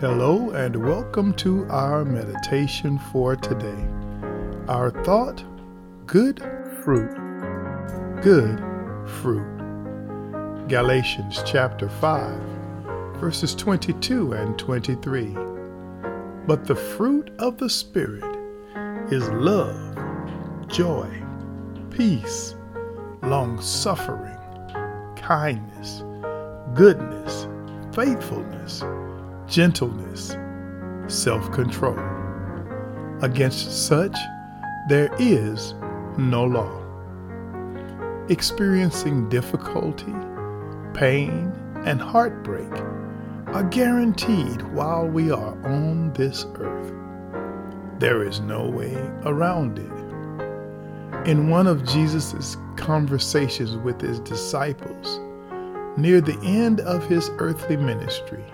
Hello, and welcome to our meditation for today. Our thought good fruit. Good fruit. Galatians chapter 5, verses 22 and 23. But the fruit of the Spirit is love, joy, peace, long suffering, kindness, goodness, faithfulness gentleness, self control. Against such there is no law. Experiencing difficulty, pain, and heartbreak are guaranteed while we are on this earth. There is no way around it. In one of Jesus' conversations with his disciples, near the end of his earthly ministry,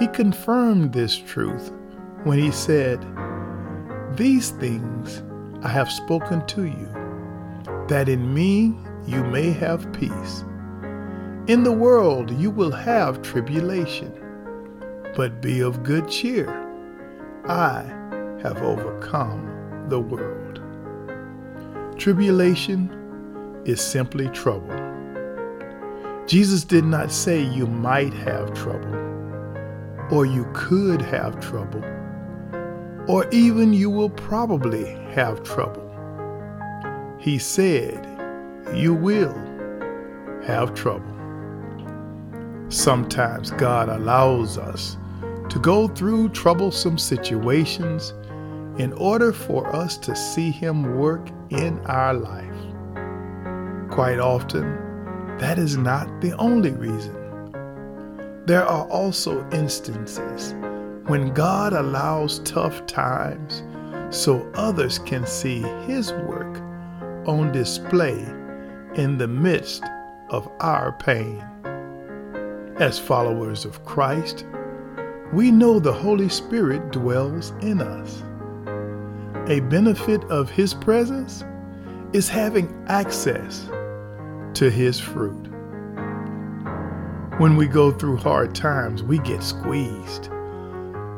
he confirmed this truth when he said, These things I have spoken to you, that in me you may have peace. In the world you will have tribulation, but be of good cheer. I have overcome the world. Tribulation is simply trouble. Jesus did not say you might have trouble or you could have trouble, or even you will probably have trouble. He said, You will have trouble. Sometimes God allows us to go through troublesome situations in order for us to see Him work in our life. Quite often, that is not the only reason. There are also instances when God allows tough times so others can see His work on display in the midst of our pain. As followers of Christ, we know the Holy Spirit dwells in us. A benefit of His presence is having access to His fruit. When we go through hard times, we get squeezed.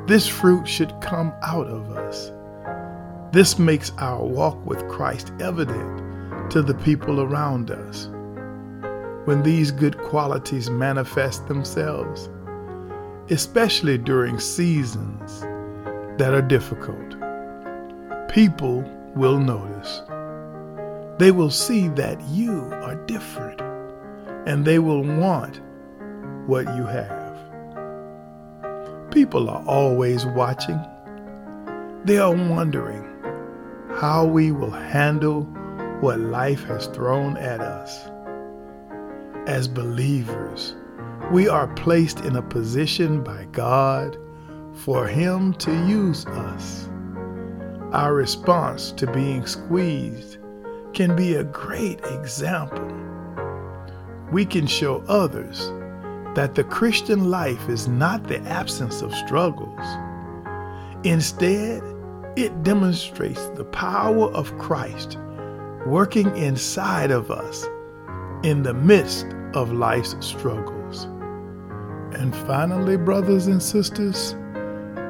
This fruit should come out of us. This makes our walk with Christ evident to the people around us. When these good qualities manifest themselves, especially during seasons that are difficult, people will notice. They will see that you are different and they will want what you have. People are always watching. They are wondering how we will handle what life has thrown at us. As believers, we are placed in a position by God for Him to use us. Our response to being squeezed can be a great example. We can show others that the Christian life is not the absence of struggles. Instead, it demonstrates the power of Christ working inside of us in the midst of life's struggles. And finally, brothers and sisters,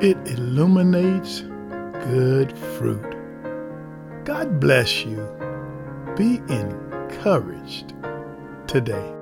it illuminates good fruit. God bless you. Be encouraged today.